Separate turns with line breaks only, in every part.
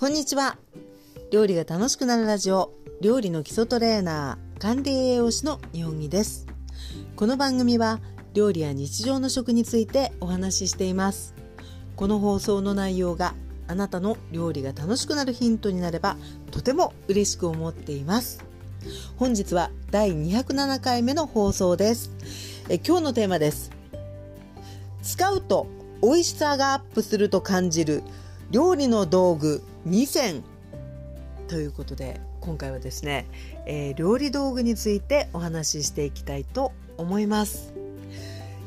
こんにちは。料理が楽しくなるラジオ料理の基礎トレーナー管理栄養士の日本木です。この番組は料理や日常の食についてお話ししています。この放送の内容があなたの料理が楽しくなるヒントになればとても嬉しく思っています。本日は第207回目の放送です。え今日のテーマです。使うと美味しさがアップすると感じる料理の道具。2選ということで今回はですね、えー、料理道具についてお話ししていきたいと思います。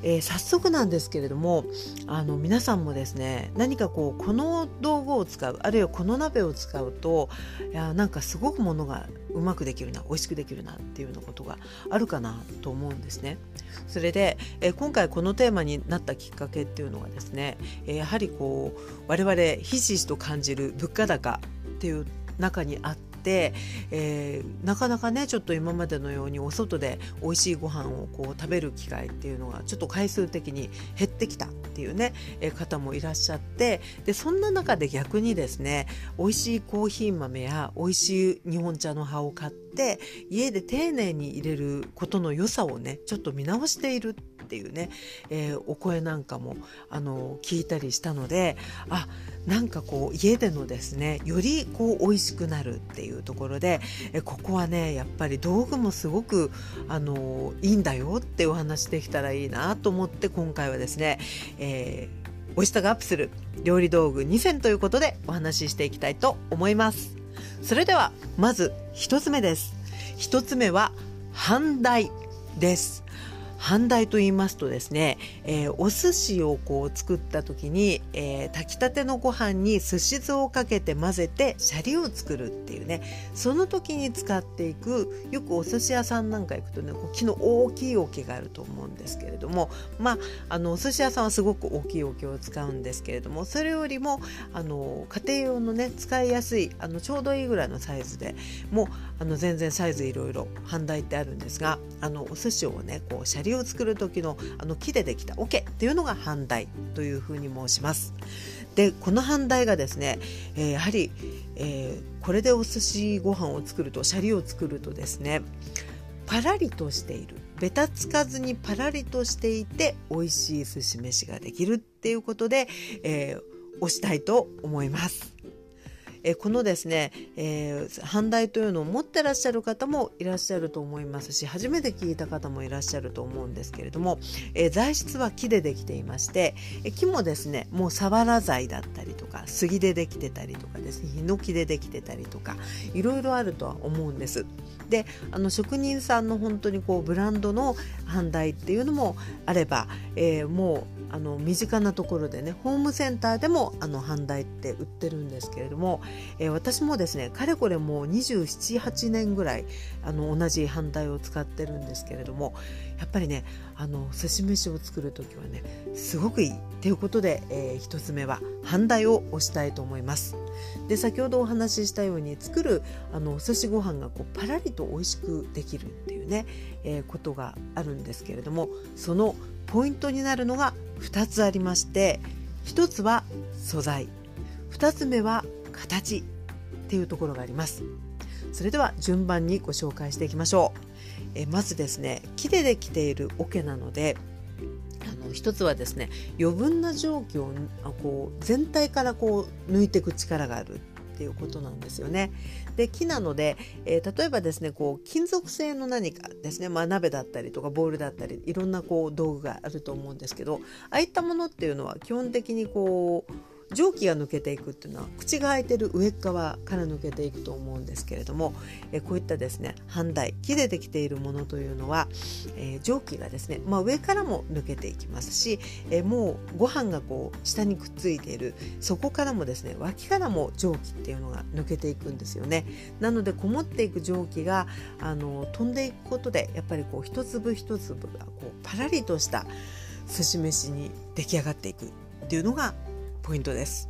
えー、早速なんですけれどもあの皆さんもですね何かこうこの道具を使うあるいはこの鍋を使うといやなんかすごくものがうまくできるな美味しくできるなっていうようなことがあるかなと思うんですね。それで、えー、今回このテーマになったきっかけっていうのはですね、えー、やはりこう我々ひしひしと感じる物価高っていう中にあって、えー、なかなかねちょっと今までのようにお外で美味しいご飯をこう食べる機会っていうのがちょっと回数的に減ってきたっていうね、えー、方もいらっしゃってでそんな中で逆にですね美味しいコーヒー豆や美味しい日本茶の葉を買って家で丁寧に入れることの良さをねちょっと見直しているっていうね、えー、お声なんかもあの聞いたりしたのであなんかこう家でのですねよりこう美味しくなるっていうところでえここはねやっぱり道具もすごくあのいいんだよってお話できたらいいなと思って今回はですね、えー、美味しさがアップする料理道具2選ということでお話ししていきたいと思います。それではまず1つ目です。1つ目は半台です。半台と言いますとですね、えー、お寿司をこう作った時に、えー、炊きたてのご飯に寿司酢をかけて混ぜてシャリを作るっていうねその時に使っていくよくお寿司屋さんなんか行くとねこう木の大きい桶があると思うんですけれどもまああのお寿司屋さんはすごく大きい桶を使うんですけれどもそれよりもあの家庭用のね使いやすいあのちょうどいいぐらいのサイズでもうあの全然サイズいろいろ半台ってあるんですがあのお寿司をねこうシャリを作る時のあの木でできた桶っていうのが半台というふうに申します。でこの半台がですね、えー、やはり、えー、これでお寿司ご飯を作るとシャリを作るとですねパラリとしているべたつかずにパラリとしていて美味しい寿司飯ができるっていうことで、えー、押したいと思います。えこのですね、えー、半台というのを持ってらっしゃる方もいらっしゃると思いますし初めて聞いた方もいらっしゃると思うんですけれども、えー、材質は木でできていまして、え木もですねもうサワラ材だったりとか杉でできてたりとかですねヒノキでできてたりとかいろいろあるとは思うんです。であの職人さんの本当にこうブランドの半台っていうのもあれば、えー、もうあの身近なところでねホームセンターでもあの半台って売ってるんですけれども、えー、私もですねかれこれもう278年ぐらいあの同じ半台を使ってるんですけれどもやっぱりねあの寿司飯を作る時はねすごくいいということで、えー、1つ目は半台を押したいと思います。で先ほどお話ししたように作るあのお寿司ご飯がこうパラリと美味しくできるっていうね、えー、ことがあるんですけれどもそのポイントになるのが2つありまして1つは素材2つ目は形っていうところがあります。それでは順番にご紹介していきましょう。えまずですね木でできている桶なのであの一つはですね余分な蒸気をこう全体からこう抜いていく力があるっていうことなんですよね。で木なので、えー、例えばですねこう金属製の何かですね、まあ、鍋だったりとかボールだったりいろんなこう道具があると思うんですけどああいったものっていうのは基本的にこう蒸気が抜けていくっていうのは口が開いてる上側から抜けていくと思うんですけれども、えこういったですね半台木でできているものというのは、え、蒸気がですね、まあ、上からも抜けていきますし、え、もうご飯がこう下にくっついているそこからもですね脇からも蒸気っていうのが抜けていくんですよね。なのでこもっていく蒸気があの飛んでいくことでやっぱりこう一粒一粒がこうパラリとした寿司飯に出来上がっていくっていうのがポイントです。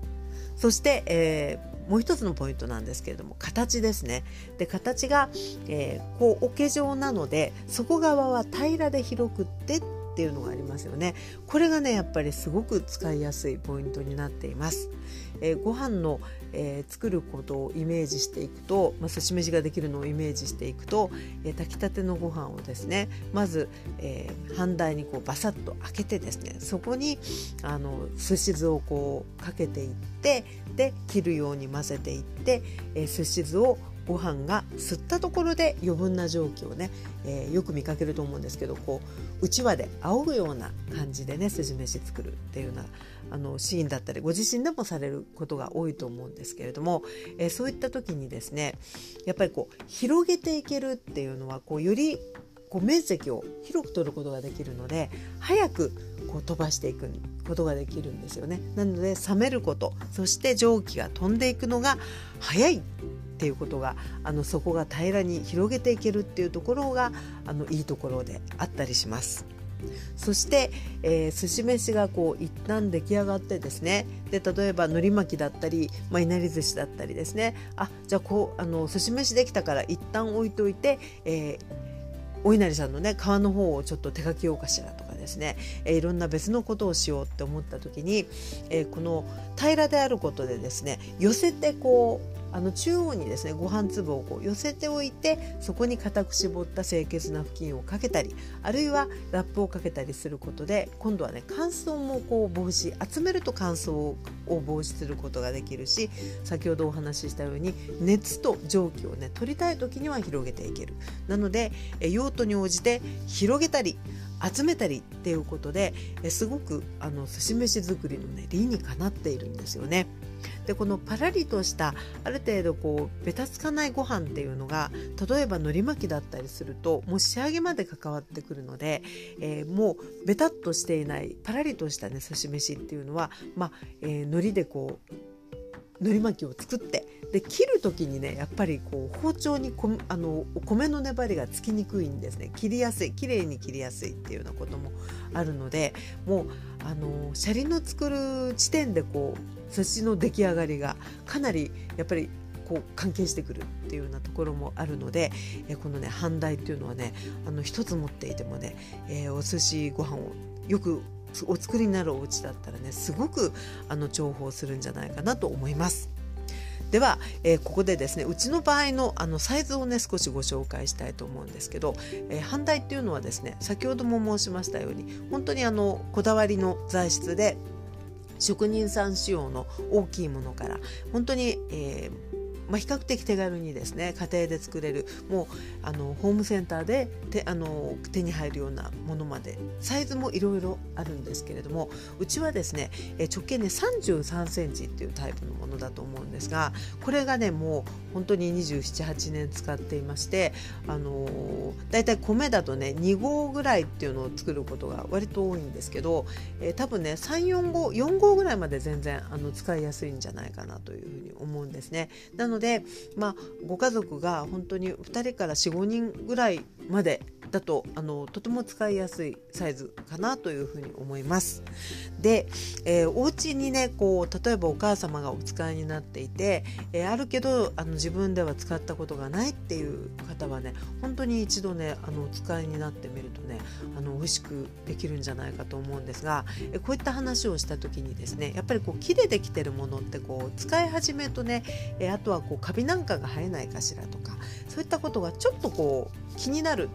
そして、えー、もう一つのポイントなんですけれども形ですね。で形が、えー、こう桶状なので底側は平らで広くってっていうのがありますよね。これがねやっぱりすごく使いやすいポイントになっています、えー、ご飯の、えー、作ることをイメージしていくと、まあ、寿司飯ができるのをイメージしていくと、えー、炊きたてのご飯をですねまず、えー、半台にこうバサッと開けてですねそこにあの寿司酢をこうかけていってで切るように混ぜていって、えー、寿司酢をご飯が吸ったところで余分な蒸気をね、えー、よく見かけると思うんですけどこうちわで仰ぐような感じでねすじ飯作るっていうようなあのシーンだったりご自身でもされることが多いと思うんですけれども、え、そういった時にですねやっぱりこう広げていけるっていうのはこうよりこう面積を広く取ることができるので早くこう飛ばしていく。ことができるんですよね。なので冷めることそして蒸気が飛んでいくのが早いっていうことがあのそこが平らに広げていけるっていうところがあのいいところであったりします。そして、えー、寿司飯がこう一旦出来上がってですねで例えば海苔巻きだったり、まあ、いなり寿司だったりですねあじゃあこうあの寿司飯できたから一旦置いといて、えー、お稲荷さんのね皮の方をちょっと手書きようかしらとですね、え、いろんな別のことをしようって思った時に、え、この平らであることでですね寄せてこうあの中央にですねご飯粒をこう寄せておいてそこに固く絞った清潔な布巾をかけたりあるいはラップをかけたりすることで今度はね乾燥もこう防止集めると乾燥を防止することができるし先ほどお話ししたように熱と蒸気をね取りたい時には広げていける。なので用途に応じて広げたり集めたりっていうことですごくあの寿司飯作りのね理にかなっているんですよね。でこのパラリとしたある程度こうべたつかないご飯っていうのが例えば海苔巻きだったりするともう仕上げまで関わってくるので、えー、もうベタっとしていないパラリとしたね寿司飯っていうのは、まあえー、海苔でこう海苔巻きを作ってで切る時にねやっぱりこう包丁にこあのお米の粘りがつきにくいんですね。切りやすい綺麗に切りやすいっていうようなこともあるのでもうあのシャリの作る時点でこう寿司の出来上がりがかなりやっぱりこう関係してくるっていうようなところもあるので、えこのね半台っていうのはねあの一つ持っていてもね、えー、お寿司ご飯をよくお作りになるお家だったらねすごくあの重宝するんじゃないかなと思います。では、えー、ここでですねうちの場合のあのサイズをね少しご紹介したいと思うんですけど、えー、半台っていうのはですね先ほども申しましたように本当にあのこだわりの材質で職人さん仕様の大きいものから本当に、えーまあ、比較的手軽にですね家庭で作れるもうあのホームセンターで手あの手に入るようなものまでサイズもいろいろあるんですけれどもうちはですね直径ね3 3センチっていうタイプのものだと思うんですがこれがねもう本当に278年使っていましてあのだいたい米だとね2合ぐらいっていうのを作ることが割と多いんですけど、えー、多分ね34合4合ぐらいまで全然あの使いやすいんじゃないかなというふうに思うんですね。なので、まあ、ご家族が本当に2人から45人ぐらいまでだとあのとても使いやすいサイズかなというふうに思います。で、えー、お家にねこう例えばお母様がお使いになっていて、えー、あるけどあの自分では使ったことがないっていう方はね本当に一度ねあのお使いになってみるとねあの美味しくできるんじゃないかと思うんですが、えー、こういった話をした時にですねやっぱりこう木でできてるものってこう使い始めとね、えあとはこうカビなんかが生えないかしらとかそういったことがちょっとこう気になる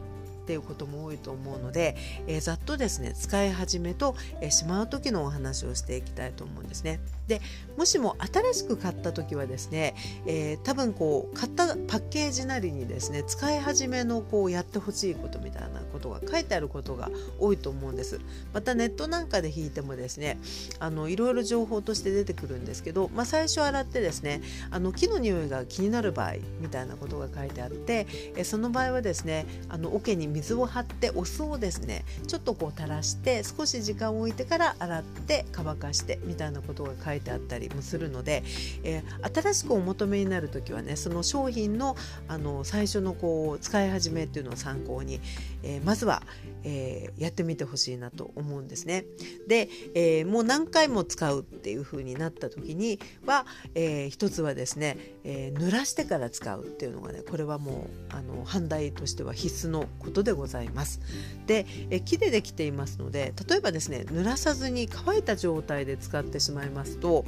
っていうことも多いと思うので、えー、ざっとですね使い始めと、えー、しまう時のお話をしていきたいと思うんですね。でもしも新しく買った時はですね、えー、多分こう買ったパッケージなりにですね使い始めのこうやってほしいことみたいなことが書いてあることが多いと思うんです。またネットなんかで引いてもですねあのいろいろ情報として出てくるんですけど、まあ、最初洗ってですねあの木の匂いが気になる場合みたいなことが書いてあって、えその場合はですねあの桶に水水を張ってお酢をですねちょっとこう垂らして少し時間を置いてから洗って乾かしてみたいなことが書いてあったりもするので、えー、新しくお求めになる時はねその商品のあの最初のこう使い始めっていうのを参考に、えー、まずは、えー、やってみてほしいなと思うんですね。で、えー、もう何回も使うっていう風になった時には、えー、一つはですね、え濡らしてから使うっていうのがねこれはもうあの判題としては必須のことでございます。で、え木でできていますので例えばですね濡らさずに乾いた状態で使ってしまいますと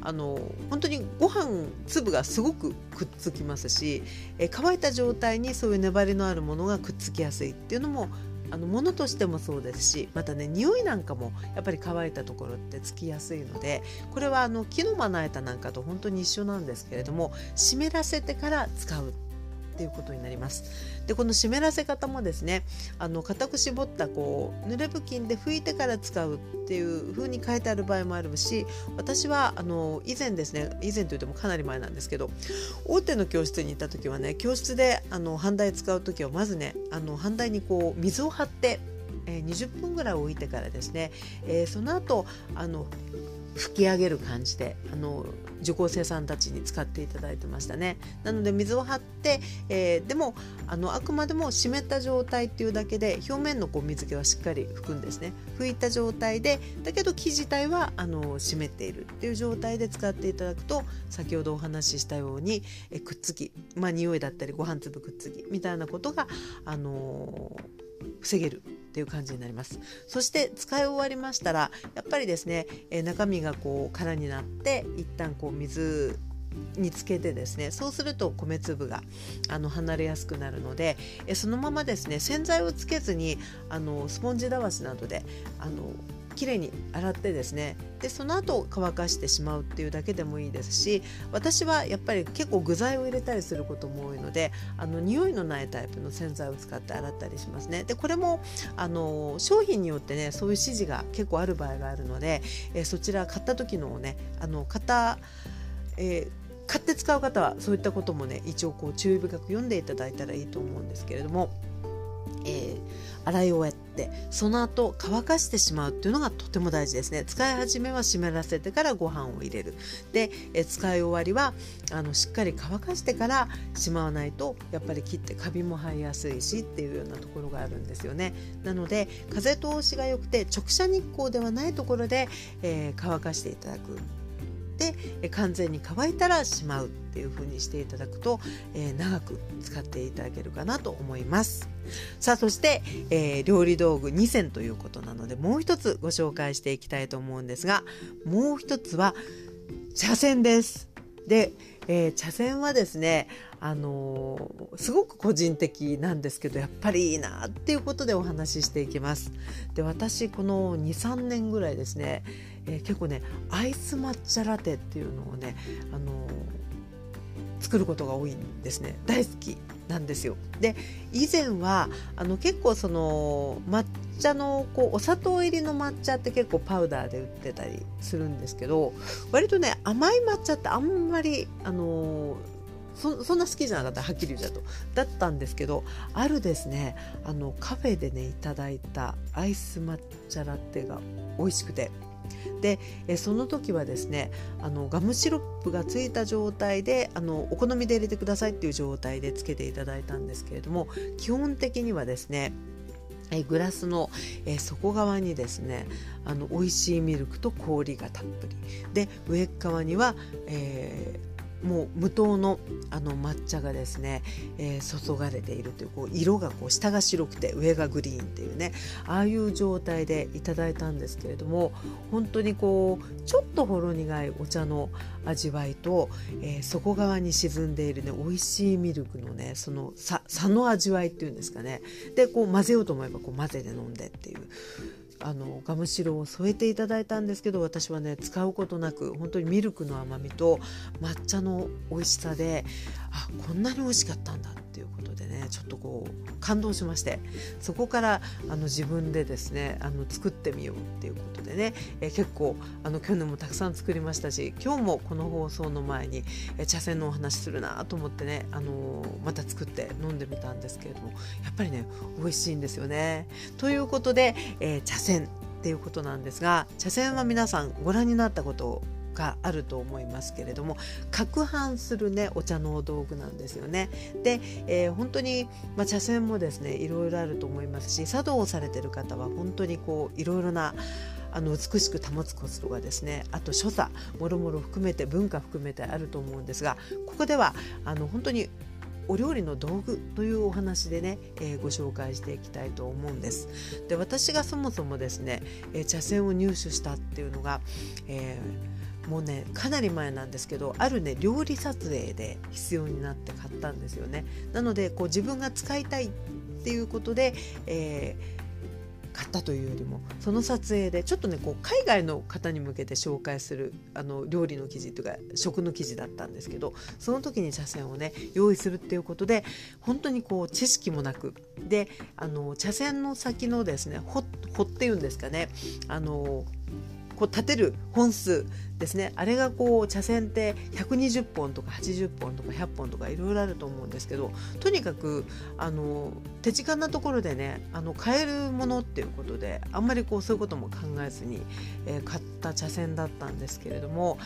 あの本当にご飯粒がすごくくっつきますしえ乾いた状態にそういう粘りのあるものがくっつきやすいっていうのもあの物としてもそうですしまたね匂いなんかもやっぱり乾いたところってつきやすいのでこれはあの木のまな板なんかと本当に一緒なんですけれども湿らせてから使う。っていうことになります。でこの湿らせ方もですねあの固く絞ったこう濡れ布巾で拭いてから使うっていう風に書いてある場合もあるし私はあの以前ですね以前といってもかなり前なんですけど大手の教室に行った時はね教室であの半台使う時はまずねあの半台にこう水を張ってえー、20分ぐらい置いてからですね、えー、その後あの吹き上げる感じであの受講生さんたちに使っていただいてましたね。なので水を張って、えー、でもあのあくまでも湿った状態っていうだけで表面のこう水気はしっかり拭くんですね。拭いた状態でだけど生地自体はあの湿っているっていう状態で使っていただくと先ほどお話ししたように、えくっつきまあ匂いだったりご飯粒くっつきみたいなことがあのー防げるっていう感じになります。そして使い終わりましたらやっぱりですね、え、中身がこう空になって一旦こう水につけてですねそうすると米粒があの離れやすくなるのでえそのままですね洗剤をつけずにあのスポンジだわしなどであのきれいに洗ってですね。でその後乾かしてしまうっていうだけでもいいですし私はやっぱり結構具材を入れたりすることも多いのであの匂いのないタイプの洗剤を使って洗ったりしますね。でこれもあの商品によってねそういう指示が結構ある場合があるので、えそちら買った時のをねあの買った、えー買って使う方はそういったこともね一応こう注意深く読んでいただいたらいいと思うんですけれども、えー、洗い終えてその後乾かしてしまうっていうのがとても大事ですね。使い始めは湿らせてからご飯を入れる。でえ使い終わりはあのしっかり乾かしてからしまわないとやっぱり切ってカビも生えやすいしっていうようなところがあるんですよね。なので風通しが良くて直射日光ではないところで、えー、乾かしていただく。で完全に乾いたらしまうっていう風にしていただくと、えー、長く使っていただけるかなと思いますさあそして、えー、料理道具2選ということなのでもう一つご紹介していきたいと思うんですがもう一つは茶筅ですで、えー、茶筅はですねあのー、すごく個人的なんですけどやっぱりいいなっていうことでお話ししていきます。で私この23年ぐらいですね、えー、結構ねアイス抹茶ラテっていうのをね、あのー、作ることが多いんですね。大好きなんですよ。で以前はあの結構その抹茶のこうお砂糖入りの抹茶って結構パウダーで売ってたりするんですけど割とね甘い抹茶ってあんまりあのそそんな好きじゃなかった。はっきり言っちゃうと。だったんですけどあるですねあのカフェでねいただいたアイス抹茶ラテが美味しくて。でえその時はですねあのガムシロップがついた状態であのお好みで入れてくださいっていう状態でつけていただいたんですけれども基本的にはですねえグラスの、え底側にですねあの美味しいミルクと氷がたっぷり。で上側には、えーもう無糖のあの抹茶がですね、えー、注がれているというこう色がこう下が白くて上がグリーンっていうねああいう状態でいただいたんですけれども本当にこうちょっとほろ苦いお茶の味わいと、えー、底側に沈んでいるね美味しいミルクのねその差の味わいっていうんですかね。でこう混ぜようと思えばこう混ぜて飲んでっていう。あのガムシロを添えていただいたんですけど私はね使うことなく本当にミルクの甘みと抹茶の美味しさであこんなに美味しかったんだっていうことでねちょっとこう感動しましてそこからあの自分でですねあの作ってみようっていうことでね、え結構あの去年もたくさん作りましたし今日もこの放送の前に、え茶筅のお話するなと思ってね、あのまた作って飲んでみたんですけれどもやっぱりね美味しいんですよね。ということで、えー、茶筅っていうことなんですが茶筅は皆さんご覧になったことがあると思いますけれども攪拌するねお茶の道具なんですよね。で、えー、本当に、まあ、茶筅もですねいろいろあると思いますし茶道をされてる方は本当にこういろいろなあの美しく保つコツとかですねあと所作もろもろ含めて文化含めてあると思うんですがここではあの本当にお料理の道具というお話でね、えー、ご紹介していきたいと思うんです。で私がそもそもですね、えー、茶筅を入手したっていうのが、えー、もうねかなり前なんですけどあるね料理撮影で必要になって買ったんですよね。なのでこう自分が使いたいっていうことで、えー買ったというよりもその撮影でちょっとねこう海外の方に向けて紹介するあの料理の記事というか食の記事だったんですけどその時に茶筅をね用意するっていうことで本当にこう知識もなくであの茶筅の先のですね穂っていうんですかねあのこう立てる本数ですね。あれがこう茶筅って120本とか80本とか100本とかいろいろあると思うんですけどとにかくあの手近なところでねあの買えるものっていうことであんまりこうそういうことも考えずに、えー、買った茶筅だったんですけれども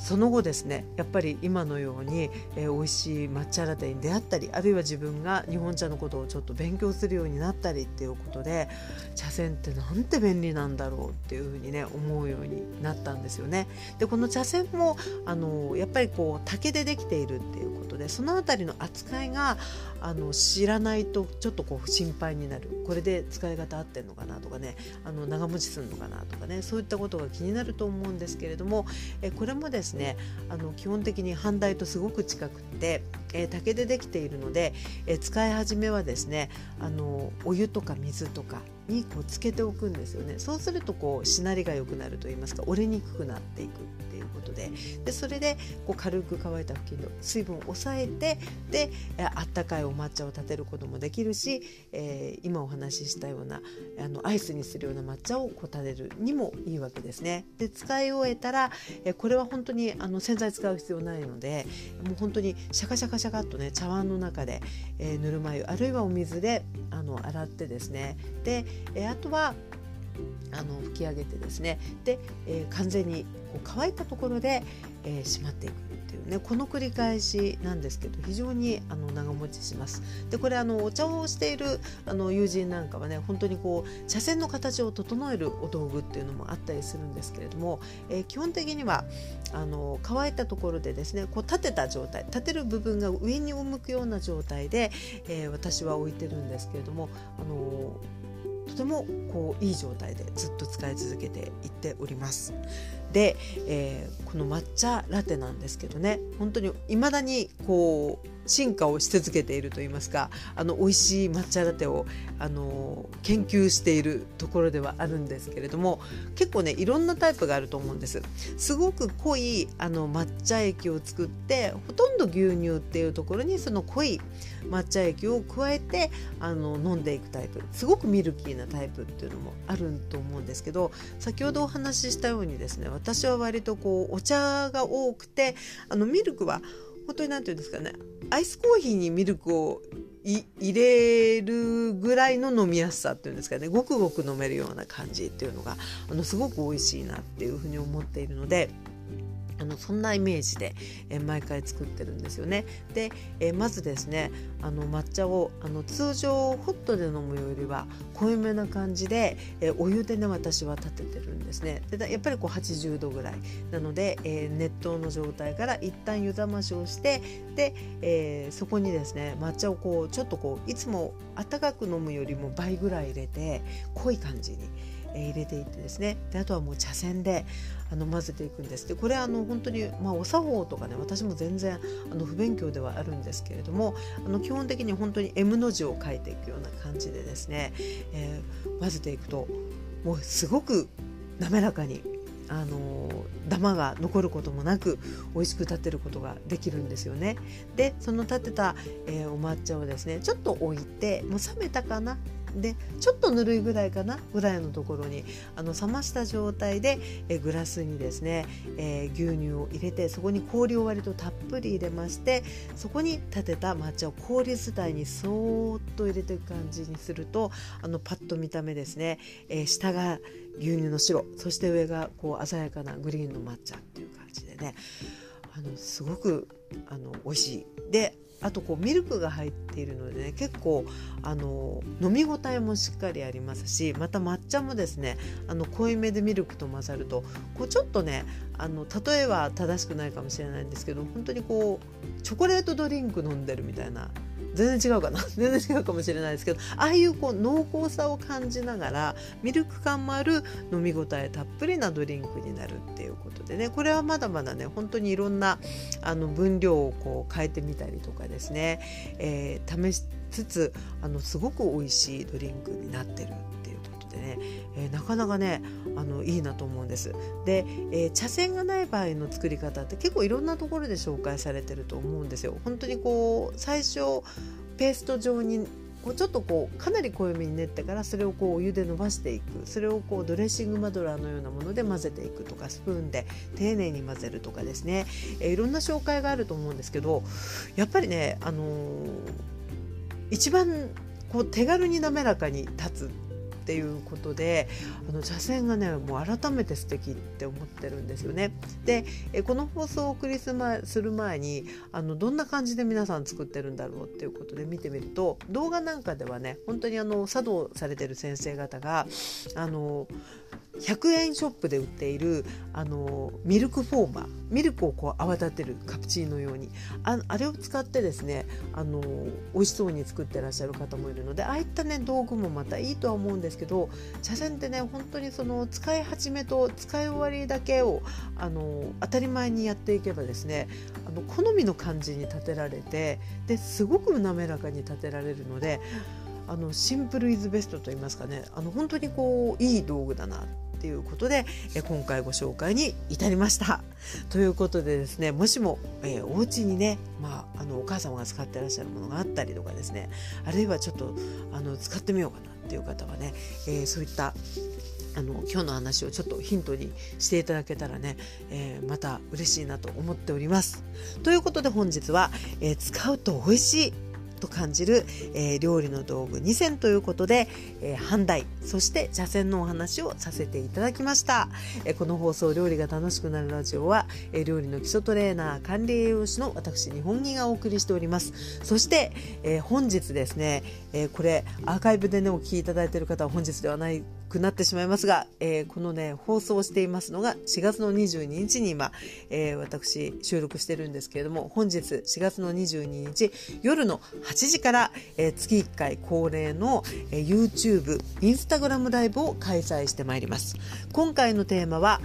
その後ですねやっぱり今のように、えー、美味しい抹茶ラテに出会ったりあるいは自分が日本茶のことをちょっと勉強するようになったりっていうことで茶筅ってなんて便利なんだろうっていうふうにね思うようになったんですよね。でこの茶筅もあのやっぱりこう竹でできているっていうことでその辺りの扱いがあの知らないとちょっとこう心配になる。これで使い方合ってんのかなとかね。あの長持ちするのかなとかね。そういったことが気になると思うんですけれどもえこれもですねあの基本的に半台とすごく近くってえ竹でできているのでえ使い始めはですねあのお湯とか水とかにこうつけておくんですよね。そうするとこうしなりが良くなると言いますか折れにくくなっていくっていうことで。でそれでこう軽く乾いた布巾で水分を抑えてであったかいお抹茶を立てることもできるし、えー、今お話ししたようなあのアイスにするような抹茶をこう立てるにもいいわけですね。で使い終えたら、えこれは本当にあの洗剤使う必要ないのでもう本当にシャカシャカシャカっとね茶碗の中で、えー、ぬるま湯あるいはお水であの洗ってですね。で、えー、あとはあの吹き上げてですねで、えー、完全にこう乾いたところで、えー、しまっていくっていうねこの繰り返しなんですけど非常にあの長持ちします。でこれあのお茶をしているあの友人なんかはね本当にこう茶筅の形を整えるお道具っていうのもあったりするんですけれども、えー、基本的にはあの乾いたところでですねこう立てた状態立てる部分が上に向くような状態で、えー、私は置いてるんですけれどもあのとてもこういい状態でずっと使い続けていっております。で、えー、この抹茶ラテなんですけどね本当に未だにこう進化をし続けているといいますかあの美味しい抹茶ラテをあの研究しているところではあるんですけれども結構ねいろんなタイプがあると思うんです。すごく濃いあの抹茶液を作ってほとんど牛乳っていうところにその濃い抹茶液を加えてあの飲んでいくタイプ。すごくミルキーなタイプっていうのもあると思うんですけど先ほどお話ししたようにですね私は割とこうお茶が多くてあのミルクは本当に何て言うんですかねアイスコーヒーにミルクを入れるぐらいの飲みやすさっていうんですかねごくごく飲めるような感じっていうのがあのすごく美味しいなっていうふうに思っているので。あのそんなイメージで、え、毎回作ってるんですよね。で、え、まずですねあの抹茶をあの通常ホットで飲むよりは濃いめな感じで、え、お湯でね私は立ててるんですね。でやっぱりこう80度ぐらいなので、え熱湯の状態から一旦湯冷ましをしてで、えそこにですね抹茶をこうちょっとこういつも温かく飲むよりも倍ぐらい入れて濃い感じに。え入れていってですねであとはもう茶筅であの混ぜていくんですでこれあの本当に、まあ、お作法とかね私も全然あの不勉強ではあるんですけれどもあの基本的に本当に M の字を書いていくような感じでですね、えー、混ぜていくともうすごく滑らかにあのダマが残ることもなく美味しく立てることができるんですよね。でその立てた、えー、お抹茶をですねちょっと置いてもう冷めたかなでちょっとぬるいぐらいかなぐらいのところにあの冷ました状態でえグラスにですね、えー、牛乳を入れてそこに氷を割とたっぷり入れましてそこに立てた抹茶を氷伝いにそーっと入れていく感じにするとあのパッと見た目ですね、えー、下が牛乳の白そして上がこう鮮やかなグリーンの抹茶っていう感じでねあのすごくあの美味しい。であとこうミルクが入っているのでね結構あの飲み応えもしっかりありますしまた抹茶もですねあの濃いめでミルクと混ざるとこうちょっとねあの例えは正しくないかもしれないんですけど本当にこうチョコレートドリンク飲んでるみたいな全然違うかな。全然違うかもしれないですけどああいうこう濃厚さを感じながらミルク感もある飲み応えたっぷりなドリンクになるっていうことでねこれはまだまだね本当にいろんなあの分量をこう変えてみたりとかですね、えー、試しつつあのすごく美味しいドリンクになってるっていうことでね、えー、なかなかねあのいいなと思うんです。で、えー、茶筅がない場合の作り方って結構いろんなところで紹介されてると思うんですよ。本当にこう最初ペースト状にこうちょっとこうかなり濃いめに練ってからそれをこうお湯で伸ばしていくそれをこうドレッシングマドラーのようなもので混ぜていくとかスプーンで丁寧に混ぜるとかですね、え、いろんな紹介があると思うんですけどやっぱりね、あのー、一番こう手軽に滑らかに立つっていうことであの茶筅がねもう改めて素敵って思ってるんですよね。でえこの放送をお送りする前にあのどんな感じで皆さん作ってるんだろうっていうことで見てみると動画なんかではね本当にあの茶道されてる先生方があの100円ショップで売っているあのミルクフォーマーミルクをこう泡立てるカプチーノ用に。ああれを使ってですねあの美味しそうに作ってらっしゃる方もいるのでああいったね道具もまたいいとは思うんですけど茶筅ってね本当にその使い始めと使い終わりだけをあの当たり前にやっていけばですねあの好みの感じに立てられてですごく滑らかに立てられるのであのシンプルイズベストと言いますかねあの本当にこういい道具だな。っていうことで、え今回ご紹介に至りました。ということでですねもしも、えー、お家にね、まあ、あのお母様が使ってらっしゃるものがあったりとかですねあるいはちょっとあの使ってみようかなっていう方はね、えー、そういったあの今日の話をちょっとヒントにしていただけたらね、えー、また嬉しいなと思っております。ということで本日は、えー、使うと美味しいと感じる、えー、料理の道具2選ということで、えー、半台そして茶筅のお話をさせていただきました、えー、この放送料理が楽しくなるラジオは、え料理の基礎トレーナー管理栄養士の私日本木がお送りしております。そして、え本日ですね、えこれアーカイブでねお聞きいただいている方は本日ではないくなってしまいますが、えー、このね放送していますのが4月の22日に今、えー、私収録してるんですけれども本日4月の22日夜の8時から、えー、月1回恒例の、えー、YouTube、Instagram ライブを開催してまいります。今回のテーマは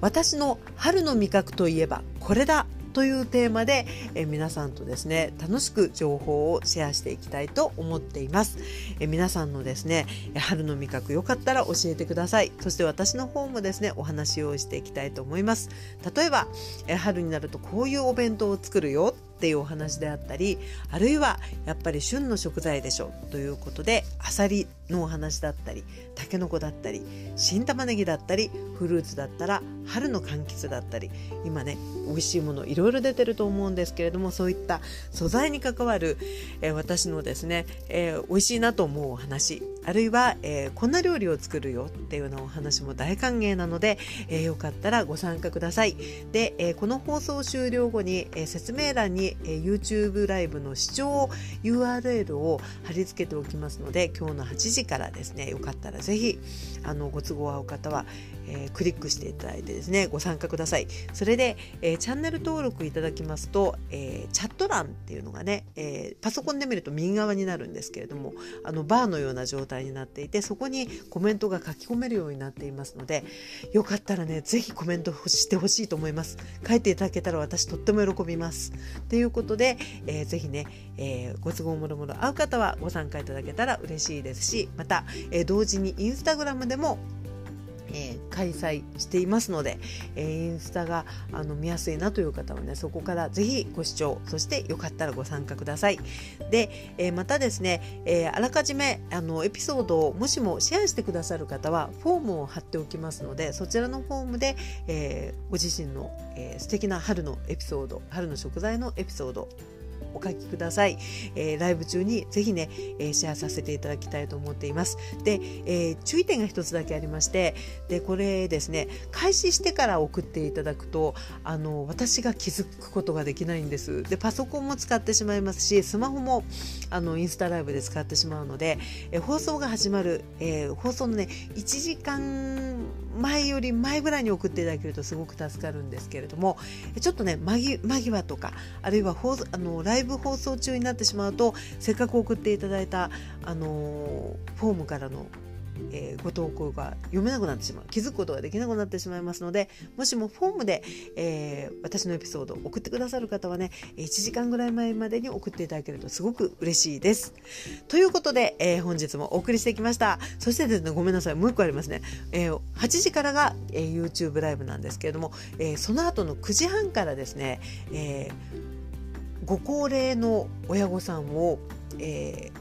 私の春の味覚といえばこれだというテーマで、え皆さんとですね楽しく情報をシェアしていきたいと思っています、え皆さんのですね春の味覚よかったら教えてください。そして私の方もですねお話をしていきたいと思います。例えば、え春になるとこういうお弁当を作るよ。っていうお話であったりあるいはやっぱり旬の食材でしょということであさりのお話だったりたけのこだったり新玉ねぎだったりフルーツだったら春の柑橘だったり今ね美味しいものいろいろ出てると思うんですけれどもそういった素材に関わる、えー、私のですね、えー、美味しいなと思うお話あるいは、えー、こんな料理を作るよっていうようなお話も大歓迎なので、えー、よかったらご参加ください。で、えー、この放送終了後に、え説明欄に、え YouTube ライブの視聴 URL を貼り付けておきますので今日の8時からですねよかったらぜひあのご都合合う方は、えー、クリックしていただいてですねご参加ください。それで、えー、チャンネル登録いただきますと、えー、チャット欄っていうのがね、えパソコンで見ると右側になるんですけれどもあのバーのような状態になっていてそこにコメントが書き込めるようになっていますのでよかったらねぜひコメントしてほしいと思います。書いていただけたら私とっても喜びます。ということで、えー、ぜひね、えご都合もろもろ合う方はご参加いただけたら嬉しいですしまた、え同時にインスタグラムでもえー、開催していますので、えー、インスタがあの見やすいなという方はねそこからぜひご視聴そしてよかったらご参加ください。で、えー、またですね、えあらかじめあのエピソードをもしもシェアしてくださる方はフォームを貼っておきますのでそちらのフォームで、えご自身の、えー、素敵な春のエピソード春の食材のエピソードお書きください、えー、ライブ中にぜひね、えシェアさせていただきたいと思っています。で、え注意点が一つだけありましてでこれですね開始してから送っていただくとあの私が気づくことができないんです。でパソコンも使ってしまいますしスマホもあのインスタライブで使ってしまうので、え放送が始まる、え放送のね1時間前より前ぐらいに送っていただけるとすごく助かるんですけれどもちょっとね間際とかあるいは放あのライブ放送中になってしまうとせっかく送っていただいたあのフォームからのえー、ご投稿が読めなくなってしまう気づくことができなくなってしまいますのでもしもフォームで、えー、私のエピソードを送ってくださる方はね1時間ぐらい前までに送っていただけるとすごく嬉しいです。ということで、えー、本日もお送りしてきました。そしてですねごめんなさい。もう一個ありますね、えー、8時からが、えー、YouTube ライブなんですけれども、えー、その後の9時半からですね、えー、ご高齢の親御さんを、えー、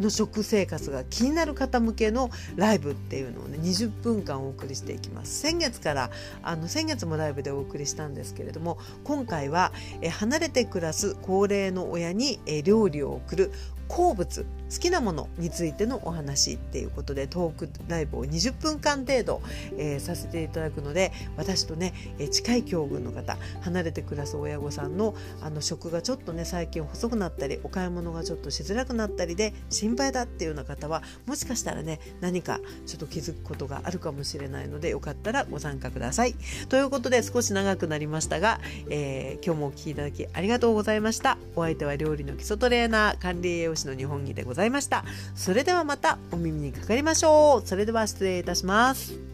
の食生活が気になる方向けのライブっていうのをね20分間お送りしていきます。先月からあの先月もライブでお送りしたんですけれども今回はえ離れて暮らす高齢の親にえ料理を送る好物好きなものについてのお話っていうことでトークライブを20分間程度、えー、させていただくので私とね、え、近い境遇の方離れて暮らす親御さんのあの食がちょっとね最近細くなったりお買い物がちょっとしづらくなったりで心配だっていうような方はもしかしたらね何かちょっと気づくことがあるかもしれないのでよかったらご参加ください。ということで少し長くなりましたが、えー、今日もお聴きいただきありがとうございました。お相手は料理の基礎トレーナー管理栄養士の日本木でございますざいました。それではまたお耳にかかりましょう。それでは失礼いたします。